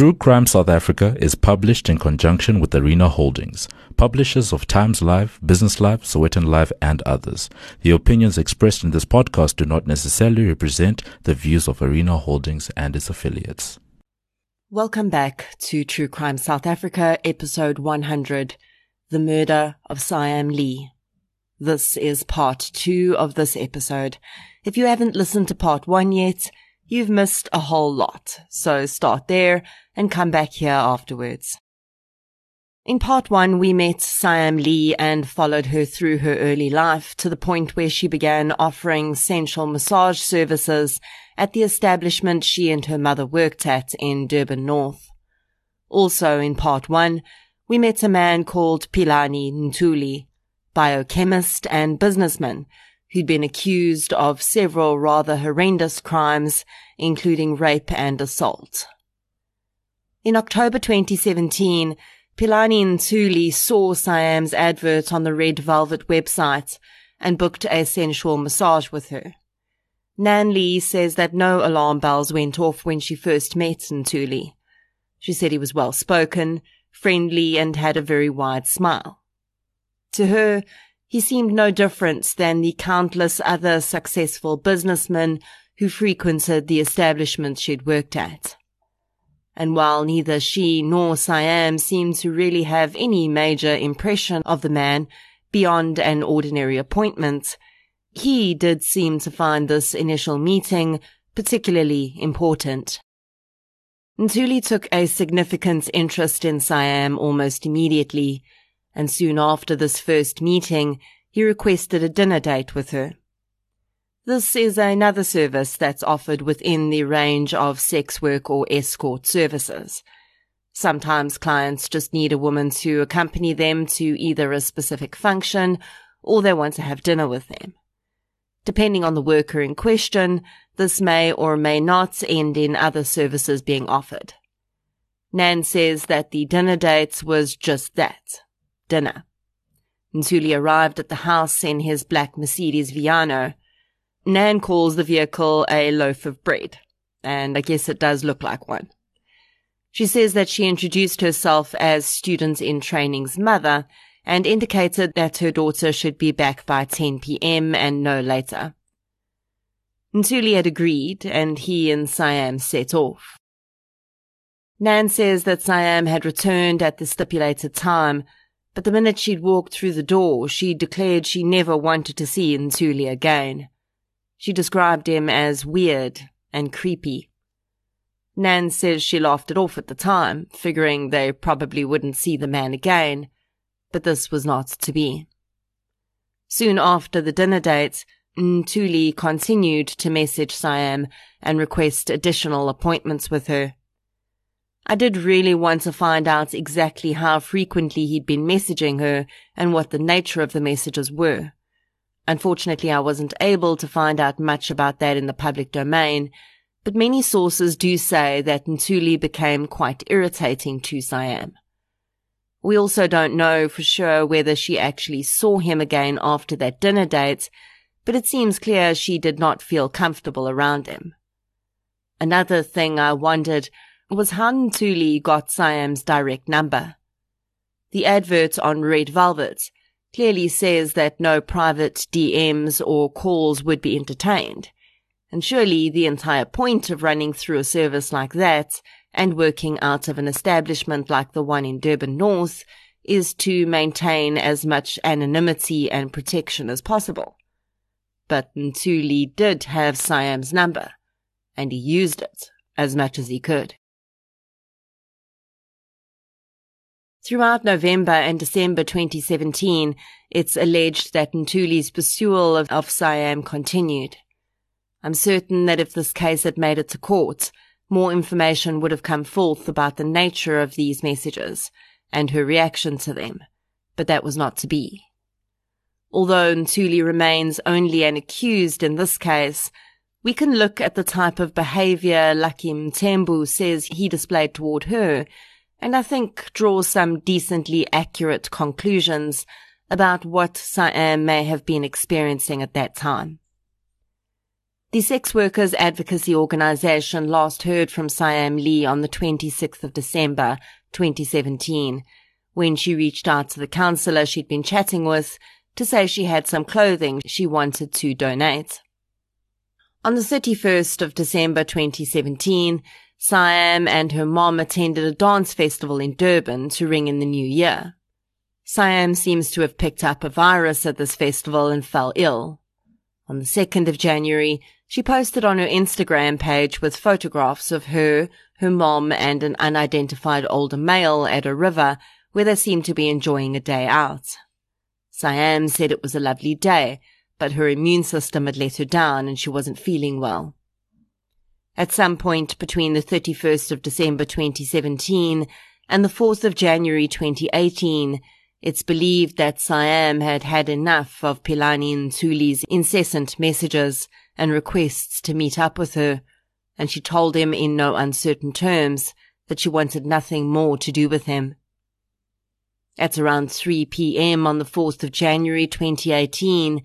True Crime South Africa is published in conjunction with Arena Holdings, publishers of Times Live, Business Live, Sowetan Live, and others. The opinions expressed in this podcast do not necessarily represent the views of Arena Holdings and its affiliates. Welcome back to True Crime South Africa, episode 100, The Murder of Siam Lee. This is part two of this episode. If you haven't listened to part one yet, you've missed a whole lot. So start there and come back here afterwards. In part one, we met Siam Lee and followed her through her early life to the point where she began offering sensual massage services at the establishment she and her mother worked at in Durban North. Also in part one, we met a man called Philani Ntuli, biochemist and businessman who'd been accused of several rather horrendous crimes, including rape and assault. In October 2017, Philani Ntuli saw Siam's advert on the Red Velvet website and booked a sensual massage with her. Nan Lee says that no alarm bells went off when she first met Ntuli. She said he was well spoken, friendly, and had a very wide smile. To her, he seemed no different than the countless other successful businessmen who frequented the establishment she'd worked at. And while neither she nor Siam seemed to really have any major impression of the man beyond an ordinary appointment, he did seem to find this initial meeting particularly important. Ntuli took a significant interest in Siam almost immediately, and soon after this first meeting, he requested a dinner date with her. This is another service that's offered within the range of sex work or escort services. Sometimes clients just need a woman to accompany them to either a specific function or they want to have dinner with them. Depending on the worker in question, this may or may not end in other services being offered. Nan says that the dinner date was just that dinner. Ntuli arrived at the house in his black Mercedes Viano. Nan calls the vehicle a loaf of bread, and I guess it does look like one. She says that she introduced herself as student in training's mother and indicated that her daughter should be back by 10 p.m. and no later. Ntuli had agreed, and he and Siam set off. Nan says that Siam had returned at the stipulated time, but the minute she'd walked through the door, she declared she never wanted to see Ntuli again. She described him as weird and creepy. Nan says she laughed it off at the time, figuring they probably wouldn't see the man again, but this was not to be. Soon after the dinner date, Ntuli continued to message Siam and request additional appointments with her. I did really want to find out exactly how frequently he'd been messaging her and what the nature of the messages were. Unfortunately, I wasn't able to find out much about that in the public domain, but many sources do say that Ntuli became quite irritating to Siam. We also don't know for sure whether she actually saw him again after that dinner date, but it seems clear she did not feel comfortable around him. Another thing I wondered was how Ntuli got Siam's direct number. The advert on Red Velvet clearly says that no private DMs or calls would be entertained. And surely the entire point of running through a service like that and working out of an establishment like the one in Durban North is to maintain as much anonymity and protection as possible. But Ntuli did have Siam's number, and he used it as much as he could. Throughout November and December 2017, it's alleged that Ntuli's pursuit of, of Siam continued. I'm certain that if this case had made it to court, more information would have come forth about the nature of these messages and her reaction to them, but that was not to be. Although Ntuli remains only an accused in this case, we can look at the type of behavior Lucky Mthembu says he displayed toward her and I think draws some decently accurate conclusions about what Siam uh, may have been experiencing at that time. The sex workers advocacy organization last heard from Siam Lee on the 26th of December 2017 when she reached out to the counselor she'd been chatting with to say she had some clothing she wanted to donate. On the 31st of December 2017, Siam and her mom attended a dance festival in Durban to ring in the new year. Siam seems to have picked up a virus at this festival and fell ill. On the 2nd of January, she posted on her Instagram page with photographs of her, her mom, and an unidentified older male at a river where they seemed to be enjoying a day out. Siam said it was a lovely day, but her immune system had let her down and she wasn't feeling well. At some point between the 31st of December 2017 and the 4th of January 2018, it's believed that Siam had had enough of Philani Ntuli's incessant messages and requests to meet up with her, and she told him in no uncertain terms that she wanted nothing more to do with him. At around 3 p.m. on the 4th of January 2018,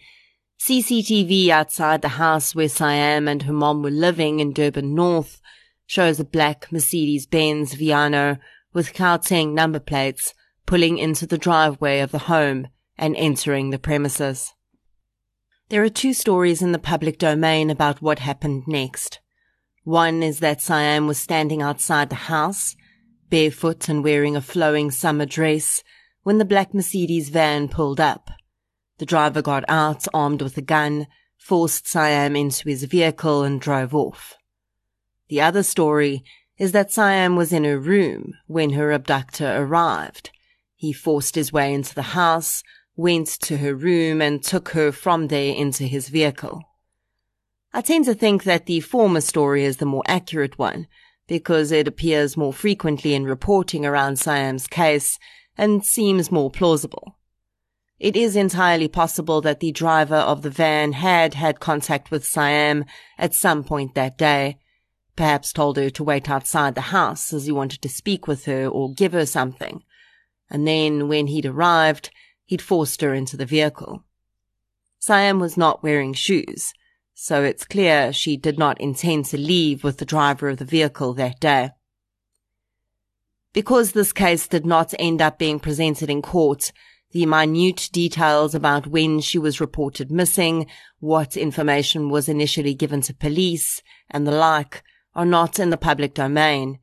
CCTV outside the house where Siam and her mom were living in Durban North shows a black Mercedes-Benz Viano with Gauteng number plates pulling into the driveway of the home and entering the premises. There are two stories in the public domain about what happened next. One is that Siam was standing outside the house, barefoot and wearing a flowing summer dress, when the black Mercedes van pulled up. The driver got out armed with a gun, forced Siam into his vehicle and drove off. The other story is that Siam was in her room when her abductor arrived. He forced his way into the house, went to her room and took her from there into his vehicle. I tend to think that the former story is the more accurate one because it appears more frequently in reporting around Siam's case and seems more plausible. It is entirely possible that the driver of the van had had contact with Siam at some point that day, perhaps told her to wait outside the house as he wanted to speak with her or give her something. And then, when he'd arrived, he'd forced her into the vehicle. Siam was not wearing shoes, so it's clear she did not intend to leave with the driver of the vehicle that day. Because this case did not end up being presented in court, the minute details about when she was reported missing, what information was initially given to police, and the like are not in the public domain,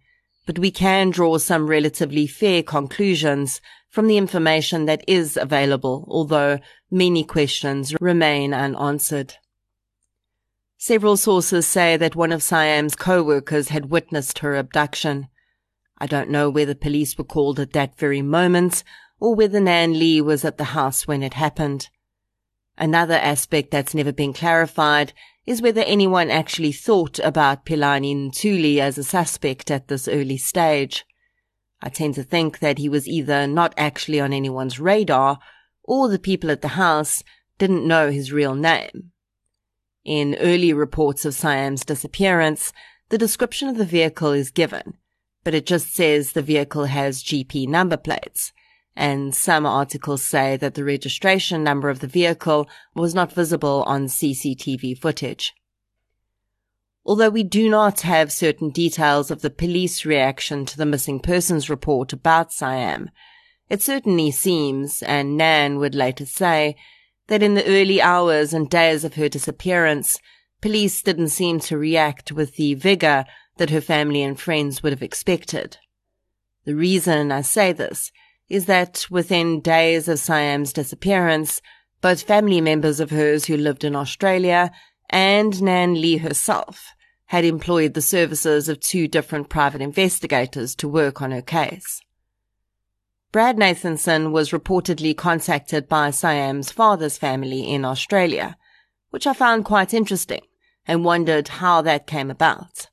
but we can draw some relatively fair conclusions from the information that is available, although many questions remain unanswered. Several sources say that one of Siam's co-workers had witnessed her abduction. I don't know whether police were called at that very moment or whether Nan Lee was at the house when it happened. Another aspect that's never been clarified is whether anyone actually thought about Philani Ntuli as a suspect at this early stage. I tend to think that he was either not actually on anyone's radar or the people at the house didn't know his real name. In early reports of Siam's disappearance, the description of the vehicle is given, but it just says the vehicle has GP number plates and some articles say that the registration number of the vehicle was not visible on CCTV footage. Although we do not have certain details of the police reaction to the missing persons report about Siam, it certainly seems, and Nan would later say, that in the early hours and days of her disappearance, police didn't seem to react with the vigor that her family and friends would have expected. The reason I say this is that within days of Siam's disappearance, both family members of hers who lived in Australia and Nan Lee herself had employed the services of two different private investigators to work on her case. Brad Nathanson was reportedly contacted by Siam's father's family in Australia, which I found quite interesting and wondered how that came about.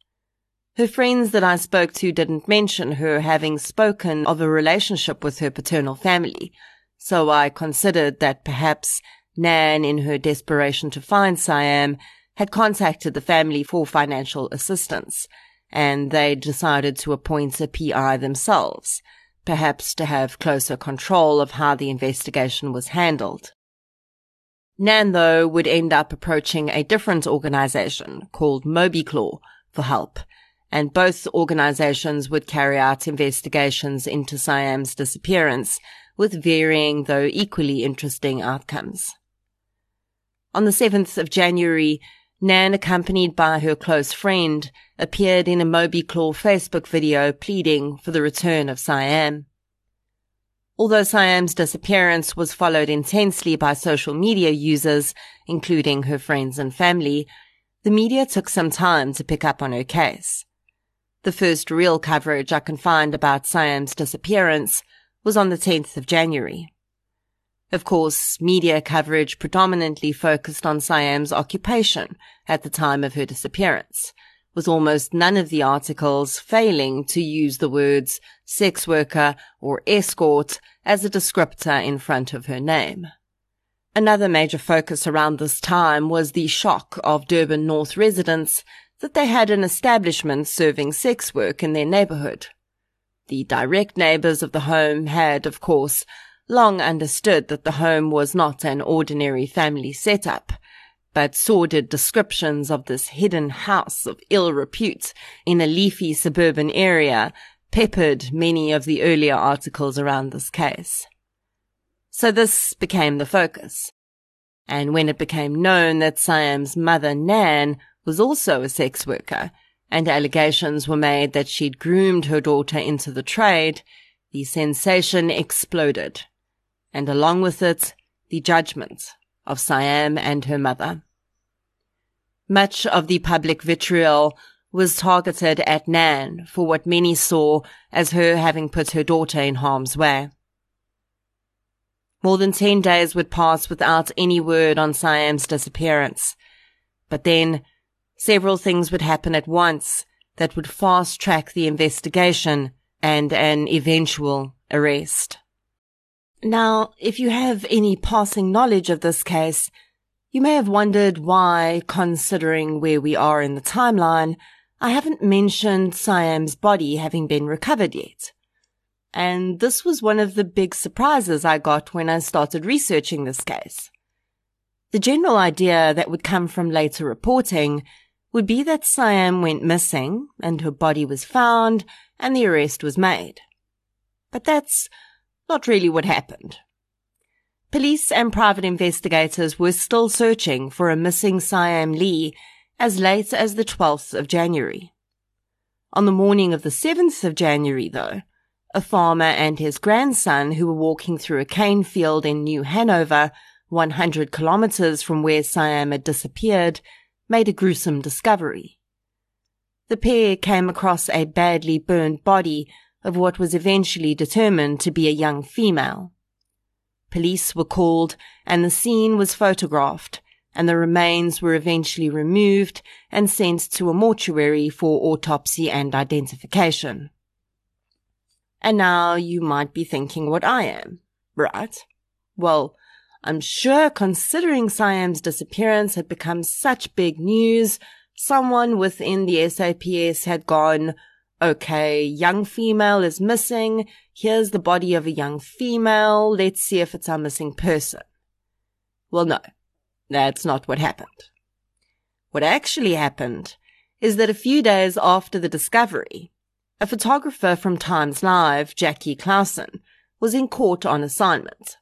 Her friends that I spoke to didn't mention her having spoken of a relationship with her paternal family, so I considered that perhaps Nan, in her desperation to find Siam, had contacted the family for financial assistance, and they decided to appoint a PI themselves, perhaps to have closer control of how the investigation was handled. Nan, though, would end up approaching a different organization called MobiClaw for help, and both organizations would carry out investigations into Siam's disappearance with varying though equally interesting outcomes. On the 7th of January, Nan, accompanied by her close friend, appeared in a Moby Claw Facebook video pleading for the return of Siam. Although Siam's disappearance was followed intensely by social media users, including her friends and family, the media took some time to pick up on her case. The first real coverage I can find about Siam's disappearance was on the 10th of January. Of course, media coverage predominantly focused on Siam's occupation at the time of her disappearance, with almost none of the articles failing to use the words sex worker or escort as a descriptor in front of her name. Another major focus around this time was the shock of Durban North residents that they had an establishment serving sex work in their neighborhood. The direct neighbors of the home had, of course, long understood that the home was not an ordinary family setup, but sordid descriptions of this hidden house of ill repute in a leafy suburban area peppered many of the earlier articles around this case. So this became the focus. And when it became known that Siam's mother, Nan, was also a sex worker, and allegations were made that she'd groomed her daughter into the trade, the sensation exploded and along with it, the judgment of Siam and her mother. Much of the public vitriol was targeted at Nan for what many saw as her having put her daughter in harm's way. More than 10 days would pass without any word on Siam's disappearance. But then several things would happen at once that would fast track the investigation and an eventual arrest. Now, if you have any passing knowledge of this case, you may have wondered why, considering where we are in the timeline, I haven't mentioned Siam's body having been recovered yet. And this was one of the big surprises I got when I started researching this case. The general idea that would come from later reporting would be that Siam went missing and her body was found and the arrest was made. But that's not really what happened. Police and private investigators were still searching for a missing Siam Lee as late as the 12th of January. On the morning of the 7th of January, though, a farmer and his grandson who were walking through a cane field in New Hanover, 100 kilometers from where Siam had disappeared, made a gruesome discovery. The pair came across a badly burned body of what was eventually determined to be a young female. Police were called and the scene was photographed and the remains were eventually removed and sent to a mortuary for autopsy and identification. And now you might be thinking what I am, right? Well, I'm sure considering Siam's disappearance had become such big news, someone within the SAPS had gone, okay, young female is missing. Here's the body of a young female. Let's see if it's a missing person. Well, no, that's not what happened. What actually happened is that a few days after the discovery, a photographer from Times Live, Jackie Clausen, was in court on assignment.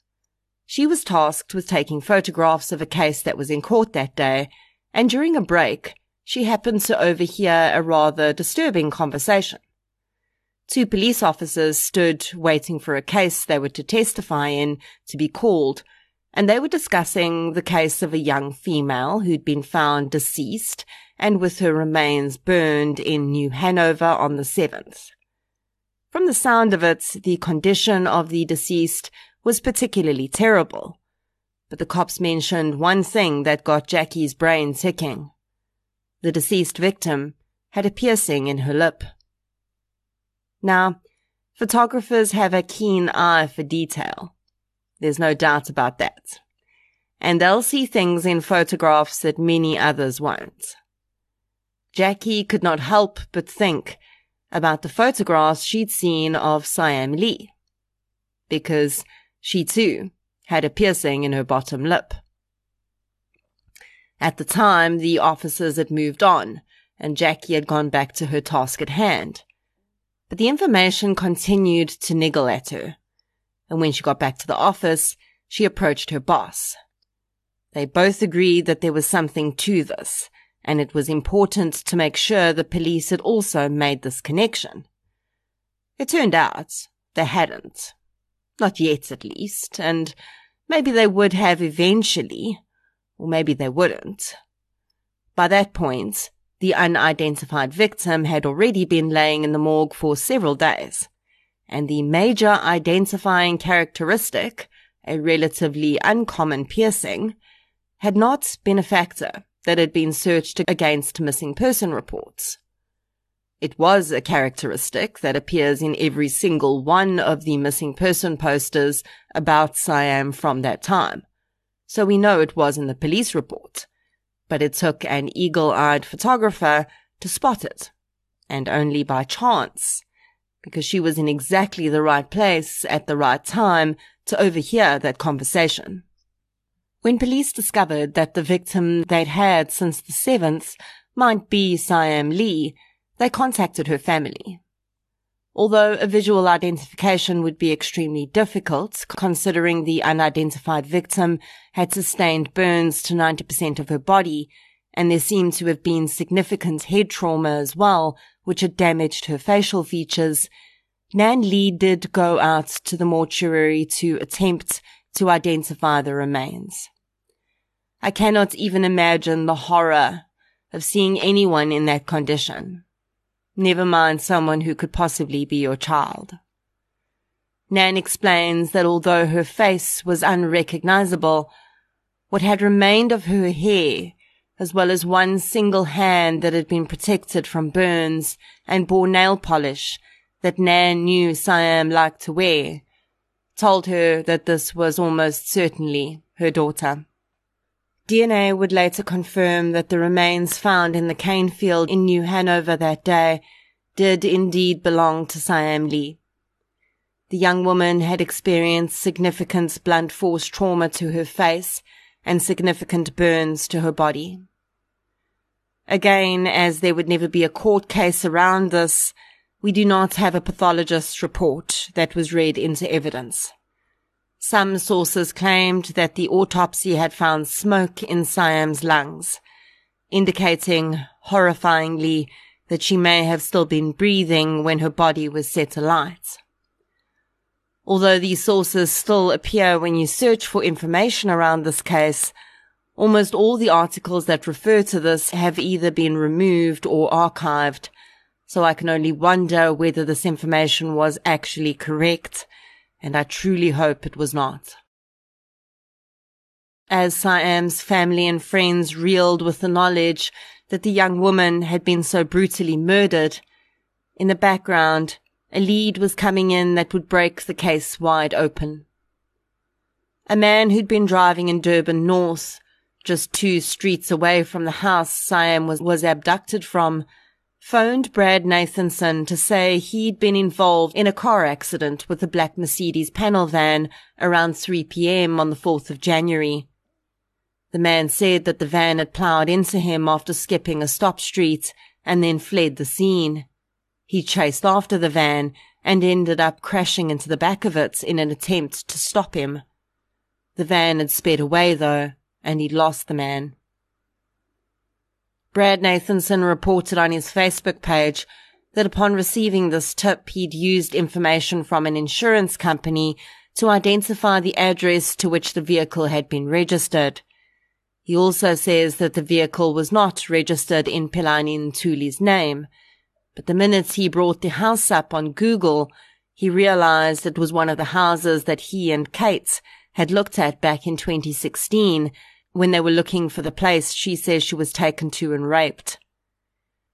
She was tasked with taking photographs of a case that was in court that day, and during a break, she happened to overhear a rather disturbing conversation. Two police officers stood waiting for a case they were to testify in to be called, and they were discussing the case of a young female who'd been found deceased and with her remains burned in New Hanover on the 7th. From the sound of it, the condition of the deceased was particularly terrible. But the cops mentioned one thing that got Jackie's brain ticking the deceased victim, had a piercing in her lip. Now, photographers have a keen eye for detail. There's no doubt about that. And they'll see things in photographs that many others won't. Jackie could not help but think about the photographs she'd seen of Siam Lee. Because she too had a piercing in her bottom lip. At the time, the officers had moved on, and Jackie had gone back to her task at hand. But the information continued to niggle at her, and when she got back to the office, she approached her boss. They both agreed that there was something to this, and it was important to make sure the police had also made this connection. It turned out they hadn't. Not yet, at least, and maybe they would have eventually, or maybe they wouldn't. By that point, the unidentified victim had already been laying in the morgue for several days, and the major identifying characteristic, a relatively uncommon piercing, had not been a factor that had been searched against missing person reports. It was a characteristic that appears in every single one of the missing person posters about Siam from that time. So we know it was in the police report. But it took an eagle-eyed photographer to spot it. And only by chance. Because she was in exactly the right place at the right time to overhear that conversation. When police discovered that the victim they'd had since the 7th might be Siam Lee, they contacted her family. Although a visual identification would be extremely difficult, considering the unidentified victim had sustained burns to 90% of her body, and there seemed to have been significant head trauma as well, which had damaged her facial features, Nan Lee did go out to the mortuary to attempt to identify the remains. I cannot even imagine the horror of seeing anyone in that condition never mind someone who could possibly be your child. Nan explains that although her face was unrecognizable, what had remained of her hair, as well as one single hand that had been protected from burns and bore nail polish that Nan knew Siam liked to wear, told her that this was almost certainly her daughter. DNA would later confirm that the remains found in the cane field in New Hanover that day did indeed belong to Siam Lee. The young woman had experienced significant blunt force trauma to her face and significant burns to her body. Again, as there would never be a court case around this, we do not have a pathologist's report that was read into evidence. Some sources claimed that the autopsy had found smoke in Siam's lungs, indicating horrifyingly that she may have still been breathing when her body was set alight. Although these sources still appear when you search for information around this case, almost all the articles that refer to this have either been removed or archived, so I can only wonder whether this information was actually correct and I truly hope it was not. As Siam's family and friends reeled with the knowledge that the young woman had been so brutally murdered, in the background, a lead was coming in that would break the case wide open. A man who'd been driving in Durban North, just two streets away from the house Siam was, was abducted from, phoned Brad Nathanson to say he'd been involved in a car accident with a black Mercedes panel van around 3 p.m. on the 4th of January. The man said that the van had ploughed into him after skipping a stop street and then fled the scene. He chased after the van and ended up crashing into the back of it in an attempt to stop him. The van had sped away though, and he'd lost the man. Brad Nathanson reported on his Facebook page that upon receiving this tip, he'd used information from an insurance company to identify the address to which the vehicle had been registered. He also says that the vehicle was not registered in Philani Ntuli's name, but the minute he brought the house up on Google, he realized it was one of the houses that he and Kate had looked at back in 2016 when they were looking for the place she says she was taken to and raped.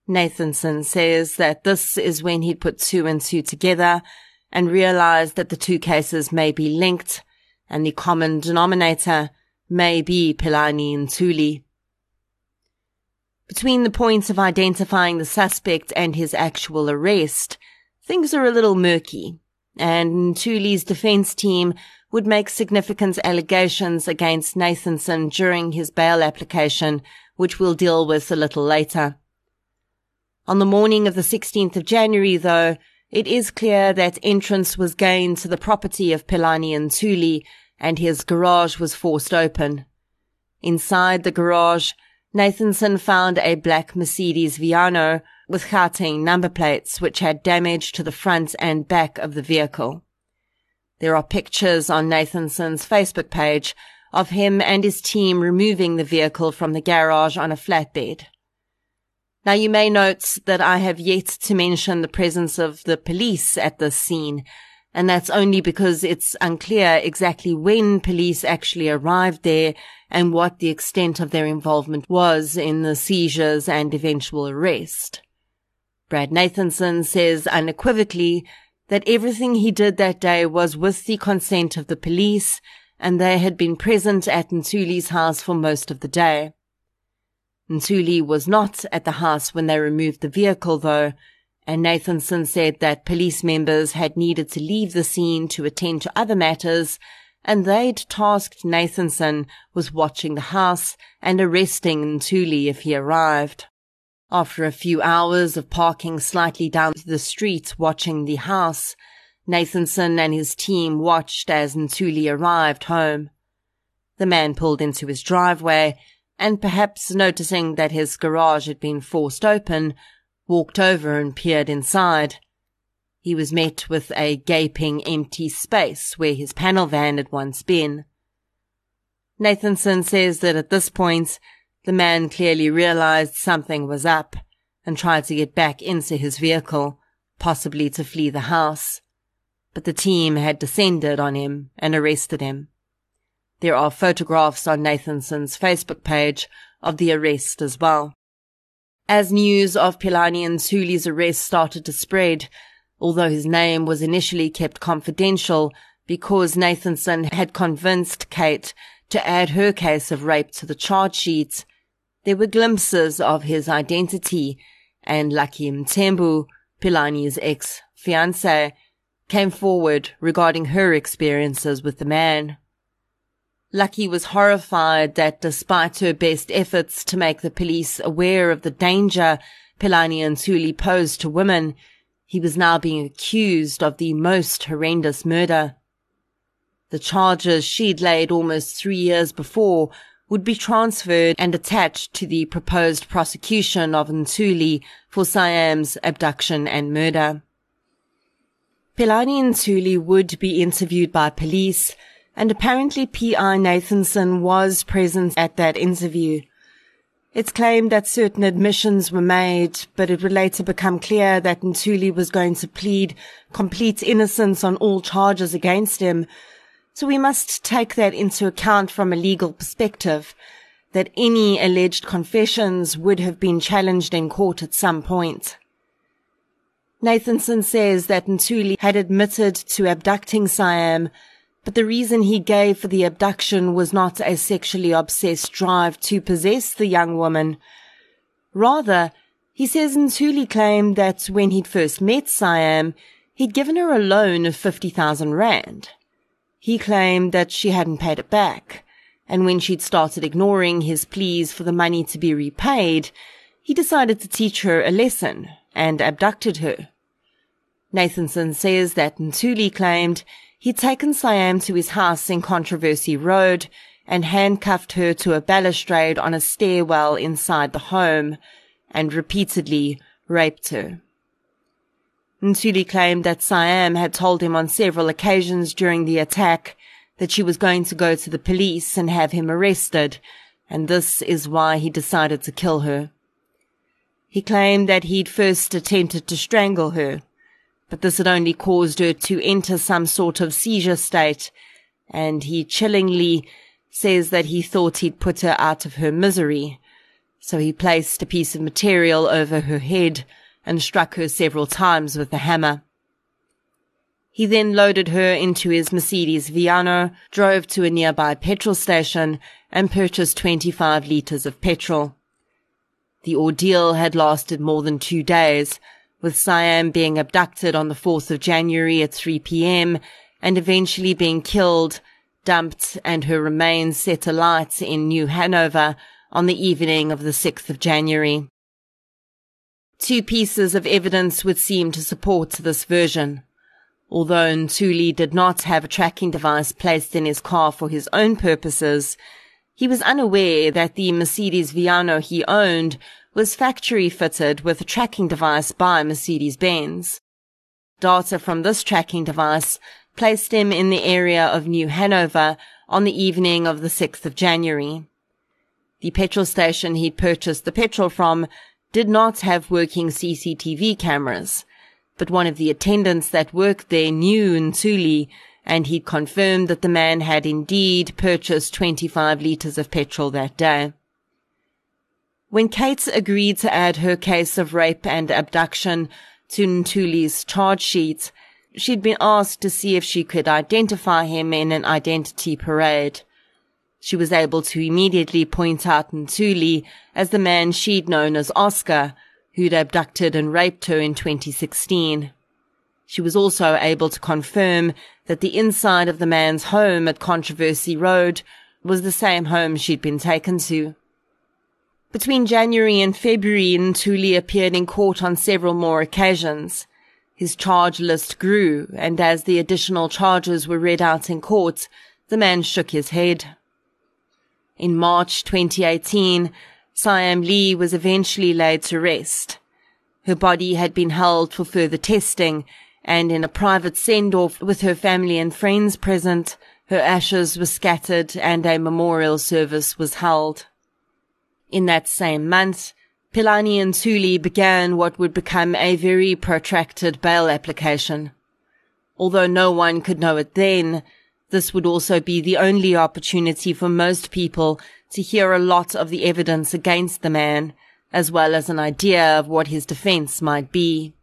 Nathanson says that this is when he'd put two and two together and realized that the two cases may be linked and the common denominator may be Philani and Ntuli. Between the points of identifying the suspect and his actual arrest, things are a little murky, and Ntuli's defense team would make significant allegations against Nathanson during his bail application which we'll deal with a little later. On the morning of the 16th of January, though, it is clear that entrance was gained to the property of Philani Ntuli and his garage was forced open. Inside the garage, Nathanson found a black Mercedes Viano with Gauteng number plates which had damage to the front and back of the vehicle. There are pictures on Nathanson's Facebook page of him and his team removing the vehicle from the garage on a flatbed. Now you may note that I have yet to mention the presence of the police at this scene, and that's only because it's unclear exactly when police actually arrived there and what the extent of their involvement was in the seizures and eventual arrest. Brad Nathanson says unequivocally that everything he did that day was with the consent of the police and they had been present at Ntuli's house for most of the day. Ntuli was not at the house when they removed the vehicle though, and Nathanson said that police members had needed to leave the scene to attend to other matters, and they'd tasked Nathanson with watching the house and arresting Ntuli if he arrived. After a few hours of parking slightly down the street watching the house, Nathanson and his team watched as Ntuli arrived home. The man pulled into his driveway and perhaps noticing that his garage had been forced open, walked over and peered inside. He was met with a gaping empty space where his panel van had once been. Nathanson says that at this point, the man clearly realized something was up and tried to get back into his vehicle, possibly to flee the house. But the team had descended on him and arrested him. There are photographs on Nathanson's Facebook page of the arrest as well. As news of Philani Ntuli's arrest started to spread, although his name was initially kept confidential because Nathanson had convinced Kate to add her case of rape to the charge sheet, there were glimpses of his identity, and Lucky Mthembu, Philani's ex-fiancé, came forward regarding her experiences with the man. Lucky was horrified that despite her best efforts to make the police aware of the danger Philani Ntuli posed to women, he was now being accused of the most horrendous murder. The charges she'd laid almost three years before would be transferred and attached to the proposed prosecution of Ntuli for Siam's abduction and murder. Philani Ntuli would be interviewed by police and apparently P.I. Nathanson was present at that interview. It's claimed that certain admissions were made, but it would later become clear that Ntuli was going to plead complete innocence on all charges against him. So we must take that into account from a legal perspective, that any alleged confessions would have been challenged in court at some point. Nathanson says that Ntuli had admitted to abducting Siam but the reason he gave for the abduction was not a sexually obsessed drive to possess the young woman. Rather, he says Ntuli claimed that when he'd first met Siam, he'd given her a loan of 50,000 rand. He claimed that she hadn't paid it back, and when she'd started ignoring his pleas for the money to be repaid, he decided to teach her a lesson and abducted her. Nathanson says that Ntuli claimed He'd taken Siam to his house in Controversy Road and handcuffed her to a balustrade on a stairwell inside the home and repeatedly raped her. Ntuli claimed that Siam had told him on several occasions during the attack that she was going to go to the police and have him arrested, and this is why he decided to kill her. He claimed that he'd first attempted to strangle her, but this had only caused her to enter some sort of seizure state, and he chillingly says that he thought he'd put her out of her misery. So he placed a piece of material over her head and struck her several times with the hammer. He then loaded her into his Mercedes Viano, drove to a nearby petrol station, and purchased 25 litres of petrol. The ordeal had lasted more than two days, with Siam being abducted on the 4th of January at 3 p.m. and eventually being killed, dumped, and her remains set alight in New Hanover on the evening of the 6th of January. Two pieces of evidence would seem to support this version. Although Ntuli did not have a tracking device placed in his car for his own purposes, he was unaware that the Mercedes Viano he owned was factory fitted with a tracking device by Mercedes-Benz. Data from this tracking device placed him in the area of New Hanover on the evening of the 6th of January. The petrol station he'd purchased the petrol from did not have working CCTV cameras, but one of the attendants that worked there knew Ntuli and he'd confirmed that the man had indeed purchased 25 litres of petrol that day. When Kate agreed to add her case of rape and abduction to Ntuli's charge sheet, she'd been asked to see if she could identify him in an identity parade. She was able to immediately point out Ntuli as the man she'd known as Oscar, who'd abducted and raped her in 2016. She was also able to confirm that the inside of the man's home at Controversy Road was the same home she'd been taken to. Between January and February, Ntuli appeared in court on several more occasions. His charge list grew, and as the additional charges were read out in court, the man shook his head. In March 2018, Siam Lee was eventually laid to rest. Her body had been held for further testing, and in a private send-off with her family and friends present, her ashes were scattered and a memorial service was held. In that same month, Philani Ntuli began what would become a very protracted bail application. Although no one could know it then, this would also be the only opportunity for most people to hear a lot of the evidence against the man, as well as an idea of what his defense might be.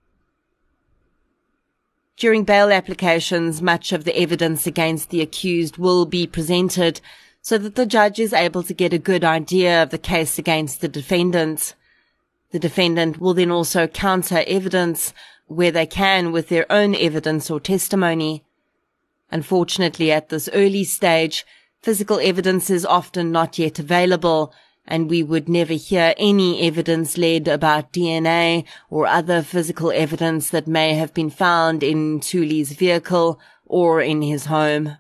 During bail applications, much of the evidence against the accused will be presented so that the judge is able to get a good idea of the case against the defendant. The defendant will then also counter evidence where they can with their own evidence or testimony. Unfortunately, at this early stage, physical evidence is often not yet available and we would never hear any evidence led about DNA or other physical evidence that may have been found in Ntuli's vehicle or in his home.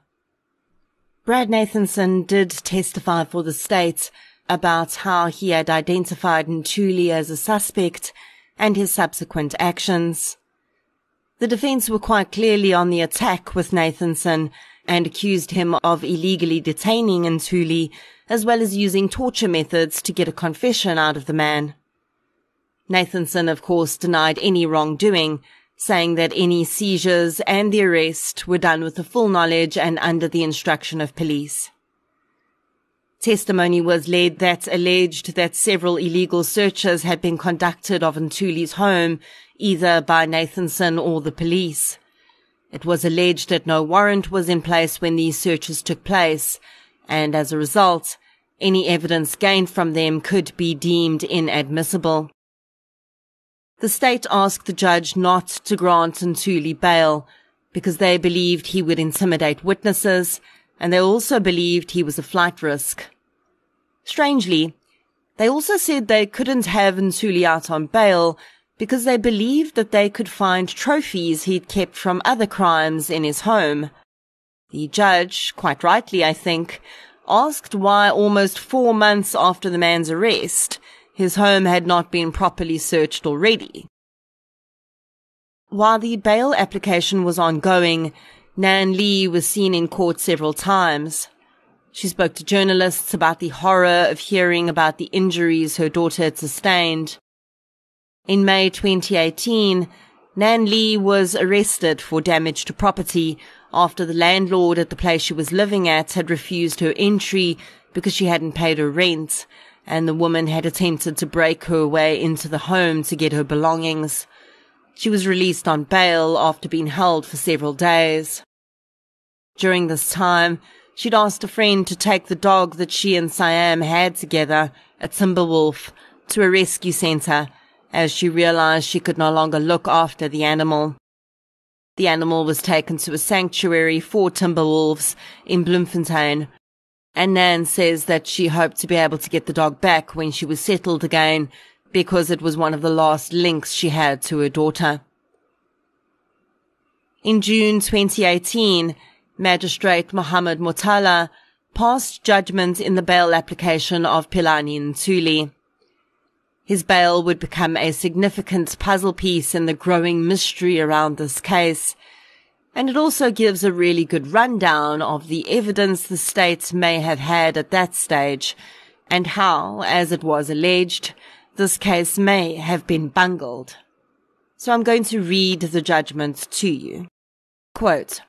Brad Nathanson did testify for the state about how he had identified Ntuli as a suspect and his subsequent actions. The defense were quite clearly on the attack with Nathanson and accused him of illegally detaining Ntuli as well as using torture methods to get a confession out of the man. Nathanson, of course, denied any wrongdoing, saying that any seizures and the arrest were done with the full knowledge and under the instruction of police. Testimony was led that alleged that several illegal searches had been conducted of Ntuli's home, either by Nathanson or the police. It was alleged that no warrant was in place when these searches took place, and as a result, any evidence gained from them could be deemed inadmissible. The state asked the judge not to grant Ntuli bail because they believed he would intimidate witnesses and they also believed he was a flight risk. Strangely, they also said they couldn't have Ntuli out on bail because they believed that they could find trophies he'd kept from other crimes in his home. The judge, quite rightly I think, asked why almost four months after the man's arrest, his home had not been properly searched already. While the bail application was ongoing, Nan Lee was seen in court several times. She spoke to journalists about the horror of hearing about the injuries her daughter had sustained. In May 2018, Nan Lee was arrested for damage to property after the landlord at the place she was living at had refused her entry because she hadn't paid her rent, and the woman had attempted to break her way into the home to get her belongings. She was released on bail after being held for several days. During this time, she'd asked a friend to take the dog that she and Siam had together, a Timberwolf, to a rescue centre, as she realized she could no longer look after the animal. The animal was taken to a sanctuary for timber wolves in Bloemfontein, And Nan says that she hoped to be able to get the dog back when she was settled again because it was one of the last links she had to her daughter. In June 2018, Magistrate Mohammed Motala passed judgment in the bail application of Philani Ntuli. His bail would become a significant puzzle piece in the growing mystery around this case, and it also gives a really good rundown of the evidence the state may have had at that stage and how, as it was alleged, this case may have been bungled. So I'm going to read the judgment to you. Quote,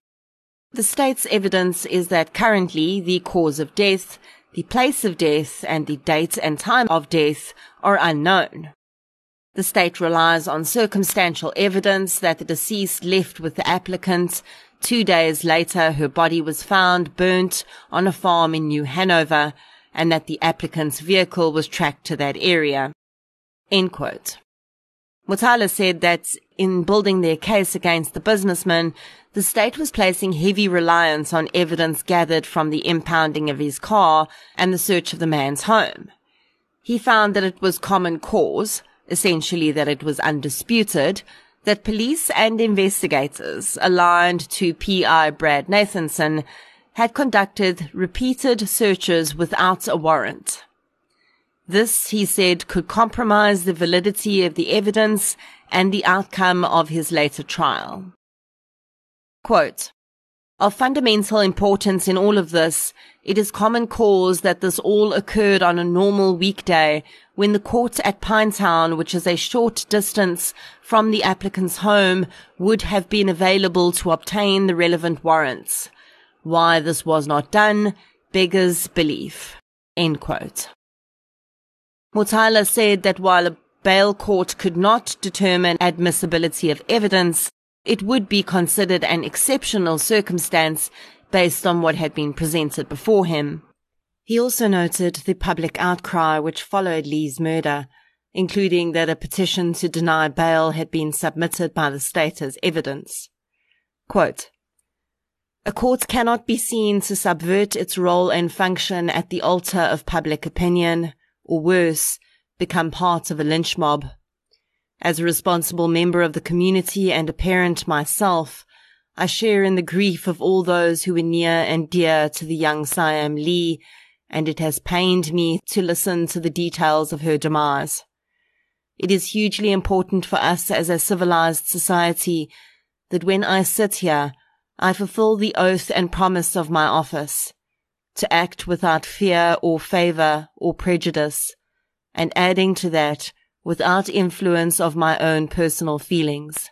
the state's evidence is that currently the cause of death, the place of death, and the date and time of death are unknown. The state relies on circumstantial evidence that the deceased left with the applicant. Two days later, her body was found burnt on a farm in New Hanover, and that the applicant's vehicle was tracked to that area. End quote. Motala said that in building their case against the businessman, the state was placing heavy reliance on evidence gathered from the impounding of his car and the search of the man's home. He found that it was common cause, essentially that it was undisputed, that police and investigators aligned to PI Brad Nathanson had conducted repeated searches without a warrant. This, he said, could compromise the validity of the evidence and the outcome of his later trial. Quote, of fundamental importance in all of this, it is common cause that this all occurred on a normal weekday when the court at Pinetown, which is a short distance from the applicant's home, would have been available to obtain the relevant warrants. Why this was not done beggars belief. End quote. Motala said that while a bail court could not determine admissibility of evidence, it would be considered an exceptional circumstance based on what had been presented before him. He also noted the public outcry which followed Lee's murder, including that a petition to deny bail had been submitted by the state as evidence. Quote, a court cannot be seen to subvert its role and function at the altar of public opinion, or worse, become part of a lynch mob. As a responsible member of the community and a parent myself, I share in the grief of all those who were near and dear to the young Siam Lee, and it has pained me to listen to the details of her demise. It is hugely important for us as a civilized society that when I sit here, I fulfill the oath and promise of my office to act without fear or favor or prejudice, and adding to that, without influence of my own personal feelings.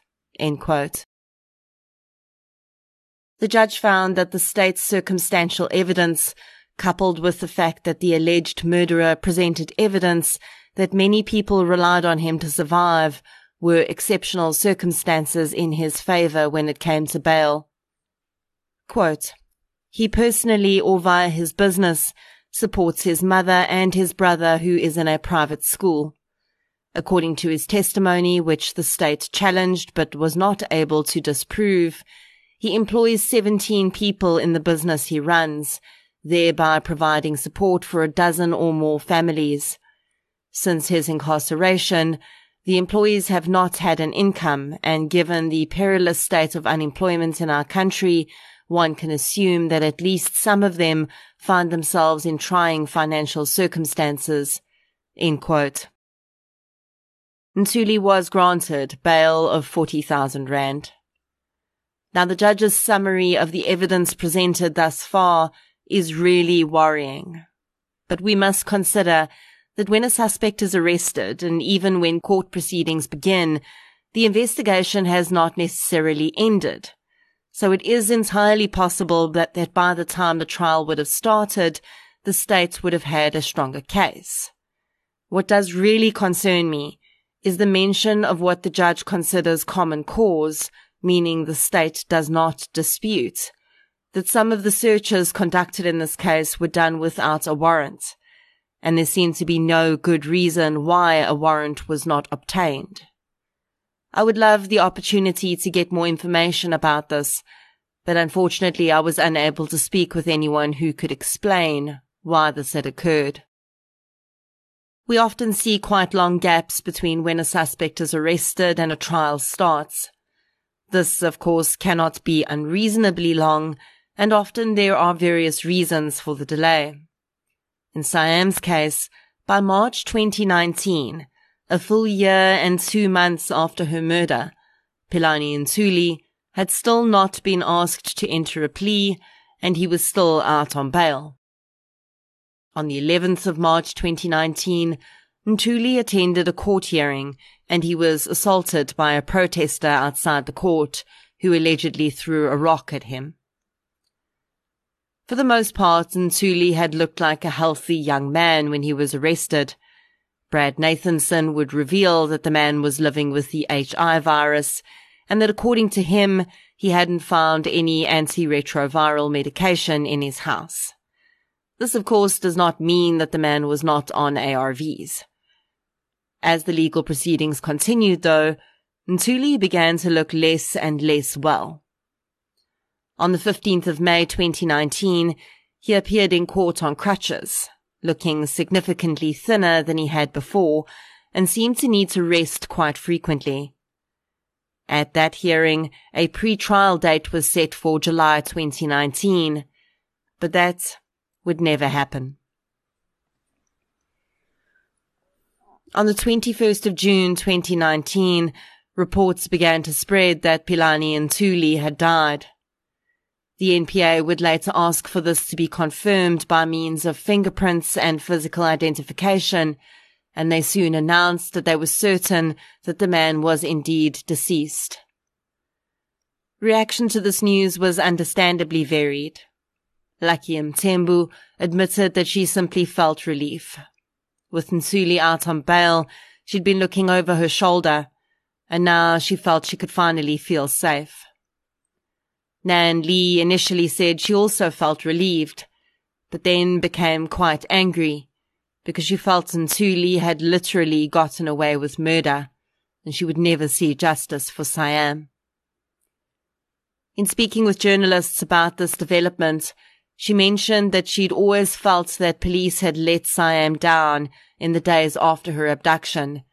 The judge found that the state's circumstantial evidence, coupled with the fact that the alleged murderer presented evidence that many people relied on him to survive, were exceptional circumstances in his favor when it came to bail. Quote, he personally or via his business supports his mother and his brother who is in a private school. According to his testimony, which the state challenged but was not able to disprove, he employs 17 people in the business he runs, thereby providing support for a dozen or more families. Since his incarceration, the employees have not had an income, and given the perilous state of unemployment in our country, one can assume that at least some of them find themselves in trying financial circumstances. End quote. Was granted bail of 40,000 rand. Now the judge's summary of the evidence presented thus far is really worrying. But we must consider that when a suspect is arrested and even when court proceedings begin, the investigation has not necessarily ended. So it is entirely possible that, that by the time the trial would have started, the state would have had a stronger case. What does really concern me is the mention of what the judge considers common cause, meaning the state does not dispute, that some of the searches conducted in this case were done without a warrant, and there seemed to be no good reason why a warrant was not obtained. I would love the opportunity to get more information about this, but unfortunately I was unable to speak with anyone who could explain why this had occurred. We often see quite long gaps between when a suspect is arrested and a trial starts. This, of course, cannot be unreasonably long, and often there are various reasons for the delay. In Siam's case, by March 2019, a full year and two months after her murder, Philani Ntuli had still not been asked to enter a plea, and he was still out on bail. On the 11th of March 2019, Ntuli attended a court hearing and he was assaulted by a protester outside the court who allegedly threw a rock at him. For the most part, Ntuli had looked like a healthy young man when he was arrested. Brad Nathanson would reveal that the man was living with the HI virus and that according to him, he hadn't found any antiretroviral medication in his house. This, of course, does not mean that the man was not on ARVs. As the legal proceedings continued, though, Ntuli began to look less and less well. On the 15th of May 2019, he appeared in court on crutches, looking significantly thinner than he had before, and seemed to need to rest quite frequently. At that hearing, a pre-trial date was set for July 2019, but that would never happen. On the 21st of June 2019, reports began to spread that Philani and Ntuli had died. The NPA would later ask for this to be confirmed by means of fingerprints and physical identification, and they soon announced that they were certain that the man was indeed deceased. Reaction to this news was understandably varied. Lucky Mthembu admitted that she simply felt relief. With Ntuli out on bail, she'd been looking over her shoulder, and now she felt she could finally feel safe. Nan Lee initially said she also felt relieved, but then became quite angry because she felt Ntuli had literally gotten away with murder and she would never see justice for Siam. In speaking with journalists about this development, she mentioned that she'd always felt that police had let Siam down in the days after her abduction,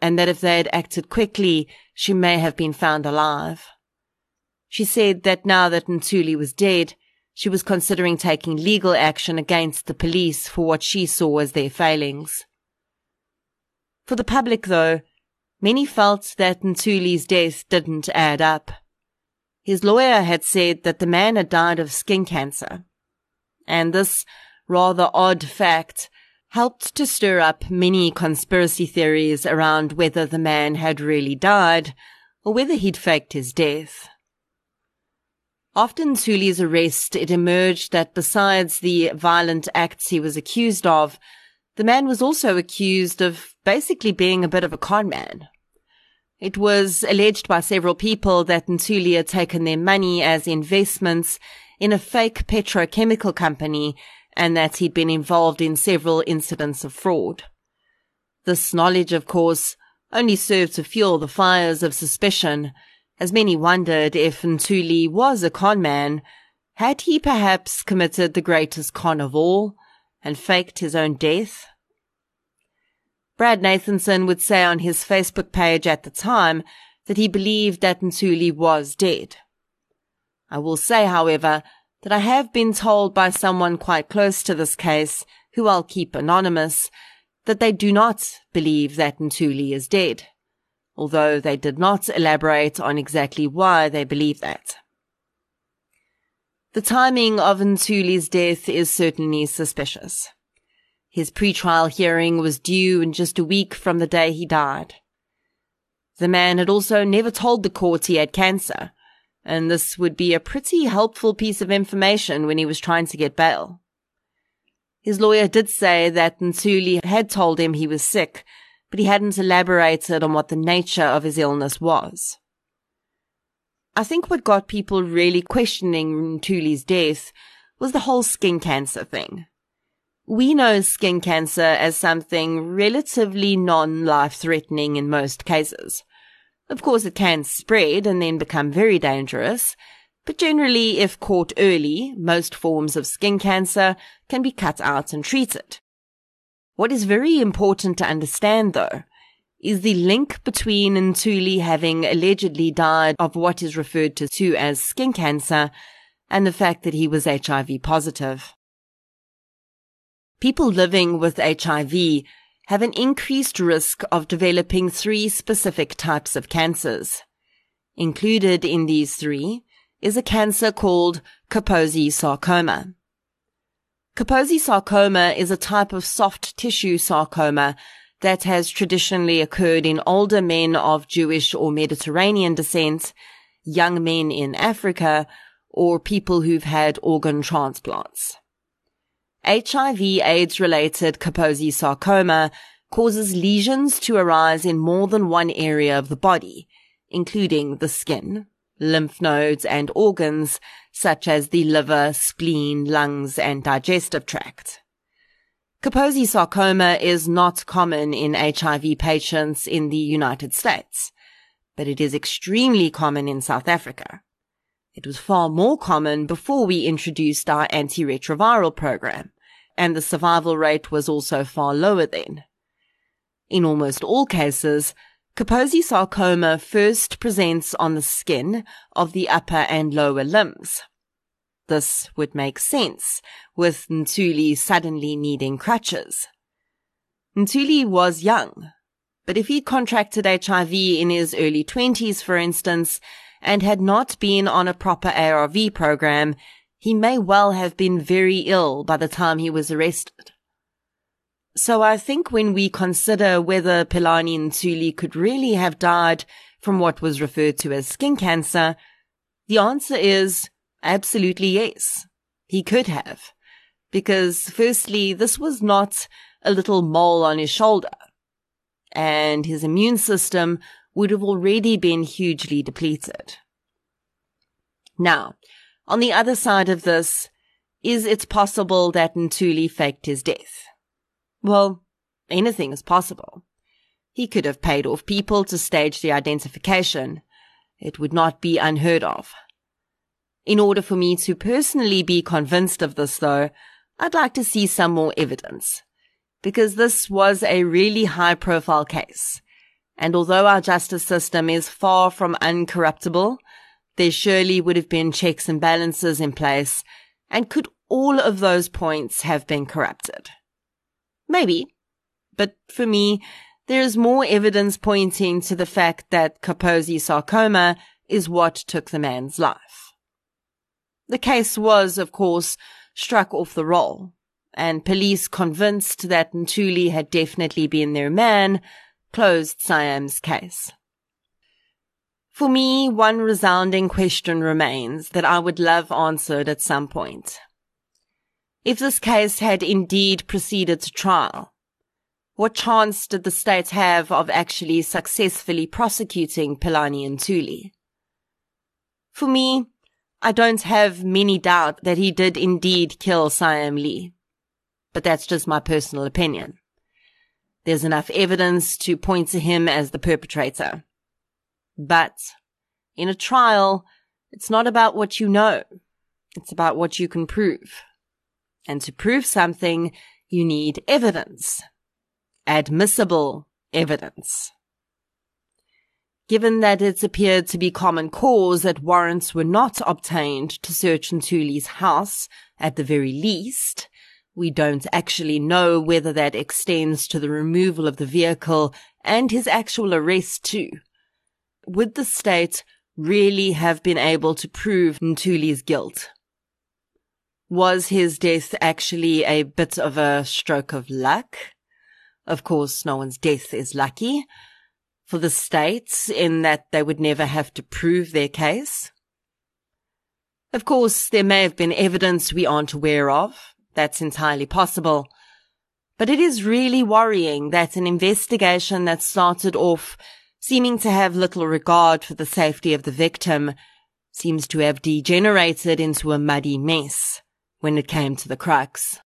and that if they had acted quickly, she may have been found alive. She said that now that Ntuli was dead, she was considering taking legal action against the police for what she saw as their failings. For the public, though, many felt that Ntuli's death didn't add up. His lawyer had said that the man had died of skin cancer and this rather odd fact helped to stir up many conspiracy theories around whether the man had really died or whether he'd faked his death. After Ntuli's arrest, it emerged that besides the violent acts he was accused of, the man was also accused of basically being a bit of a con man. It was alleged by several people that Ntuli had taken their money as investments in a fake petrochemical company and that he'd been involved in several incidents of fraud. This knowledge, of course, only served to fuel the fires of suspicion, as many wondered if Ntuli was a conman. Had he perhaps committed the greatest con of all and faked his own death? Brad Nathanson would say on his Facebook page at the time that he believed that Ntuli was dead. I will say, however, that I have been told by someone quite close to this case, who I'll keep anonymous, that they do not believe that Ntuli is dead, although they did not elaborate on exactly why they believe that. The timing of Ntuli's death is certainly suspicious. His pre-trial hearing was due in just a week from the day he died. The man had also never told the court he had cancer, and this would be a pretty helpful piece of information when he was trying to get bail. His lawyer did say that Ntuli had told him he was sick, but he hadn't elaborated on what the nature of his illness was. I think what got people really questioning Ntuli's death was the whole skin cancer thing. We know skin cancer as something relatively non-life threatening in most cases. Of course, it can spread and then become very dangerous, But generally, if caught early, most forms of skin cancer can be cut out and treated. What is very important to understand though, is the link between Ntuli having allegedly died of what is referred to as skin cancer and the fact that he was HIV positive. People living with HIV have an increased risk of developing three specific types of cancers. Included in these three is a cancer called Kaposi sarcoma. Kaposi sarcoma is a type of soft tissue sarcoma that has traditionally occurred in older men of Jewish or Mediterranean descent, young men in Africa, or people who've had organ transplants. HIV AIDS related Kaposi sarcoma causes lesions to arise in more than one area of the body, including the skin, lymph nodes and organs such as the liver, spleen, lungs, and digestive tract. Kaposi sarcoma is not common in HIV patients in the United States, but it is extremely common in South Africa. It was far more common before we introduced our antiretroviral program, and the survival rate was also far lower then. In almost all cases, Kaposi sarcoma first presents on the skin of the upper and lower limbs. This would make sense, with Ntuli suddenly needing crutches. Ntuli was young, but if he contracted HIV in his early 20s, for instance, and had not been on a proper ARV program, he may well have been very ill by the time he was arrested. So I think when we consider whether Philani and Ntuli could really have died from what was referred to as skin cancer, the answer is absolutely yes. He could have. Because firstly, this was not a little mole on his shoulder. And his immune system would have already been hugely depleted. Now, on the other side of this, is it possible that Ntuli faked his death? Well, anything is possible. He could have paid off people to stage the identification. It would not be unheard of. In order for me to personally be convinced of this though, I'd like to see some more evidence. Because this was a really high profile case. And although our justice system is far from uncorruptible, there surely would have been checks and balances in place. And could all of those points have been corrupted? Maybe. But for me, there is more evidence pointing to the fact that Kaposi sarcoma is what took the man's life. The case was, of course, struck off the roll, and police convinced that Ntuli had definitely been their man, closed Siam's case. For me, one resounding question remains that I would love answered at some point. If this case had indeed proceeded to trial, what chance did the state have of actually successfully prosecuting Philani and Ntuli? For me, I don't have many doubt that he did indeed kill Siam Lee. But that's just my personal opinion. There's enough evidence to point to him as the perpetrator. But in a trial, it's not about what you know. It's about what you can prove. And to prove something, you need evidence. Admissible evidence. Given that it's appeared to be common cause that warrants were not obtained to search Ntuli's house, at the very least, we don't actually know whether that extends to the removal of the vehicle and his actual arrest too would the state really have been able to prove Ntuli's guilt? Was his death actually a bit of a stroke of luck? Of course, no one's death is lucky for the states in that they would never have to prove their case. Of course, there may have been evidence we aren't aware of. That's entirely possible. But it is really worrying that an investigation that started off seeming to have little regard for the safety of the victim, seems to have degenerated into a muddy mess when it came to the crux.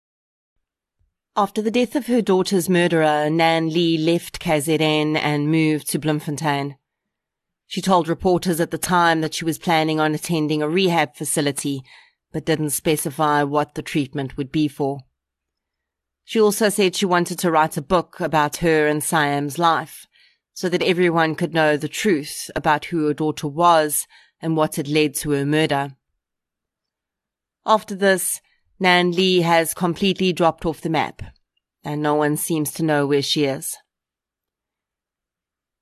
After the death of her daughter's murderer, Nan Lee left KZN and moved to Bloemfontein. She told reporters at the time that she was planning on attending a rehab facility, but didn't specify what the treatment would be for. She also said she wanted to write a book about her and Siam's life, so that everyone could know the truth about who her daughter was and what had led to her murder. After this, Nan Lee has completely dropped off the map, and no one seems to know where she is.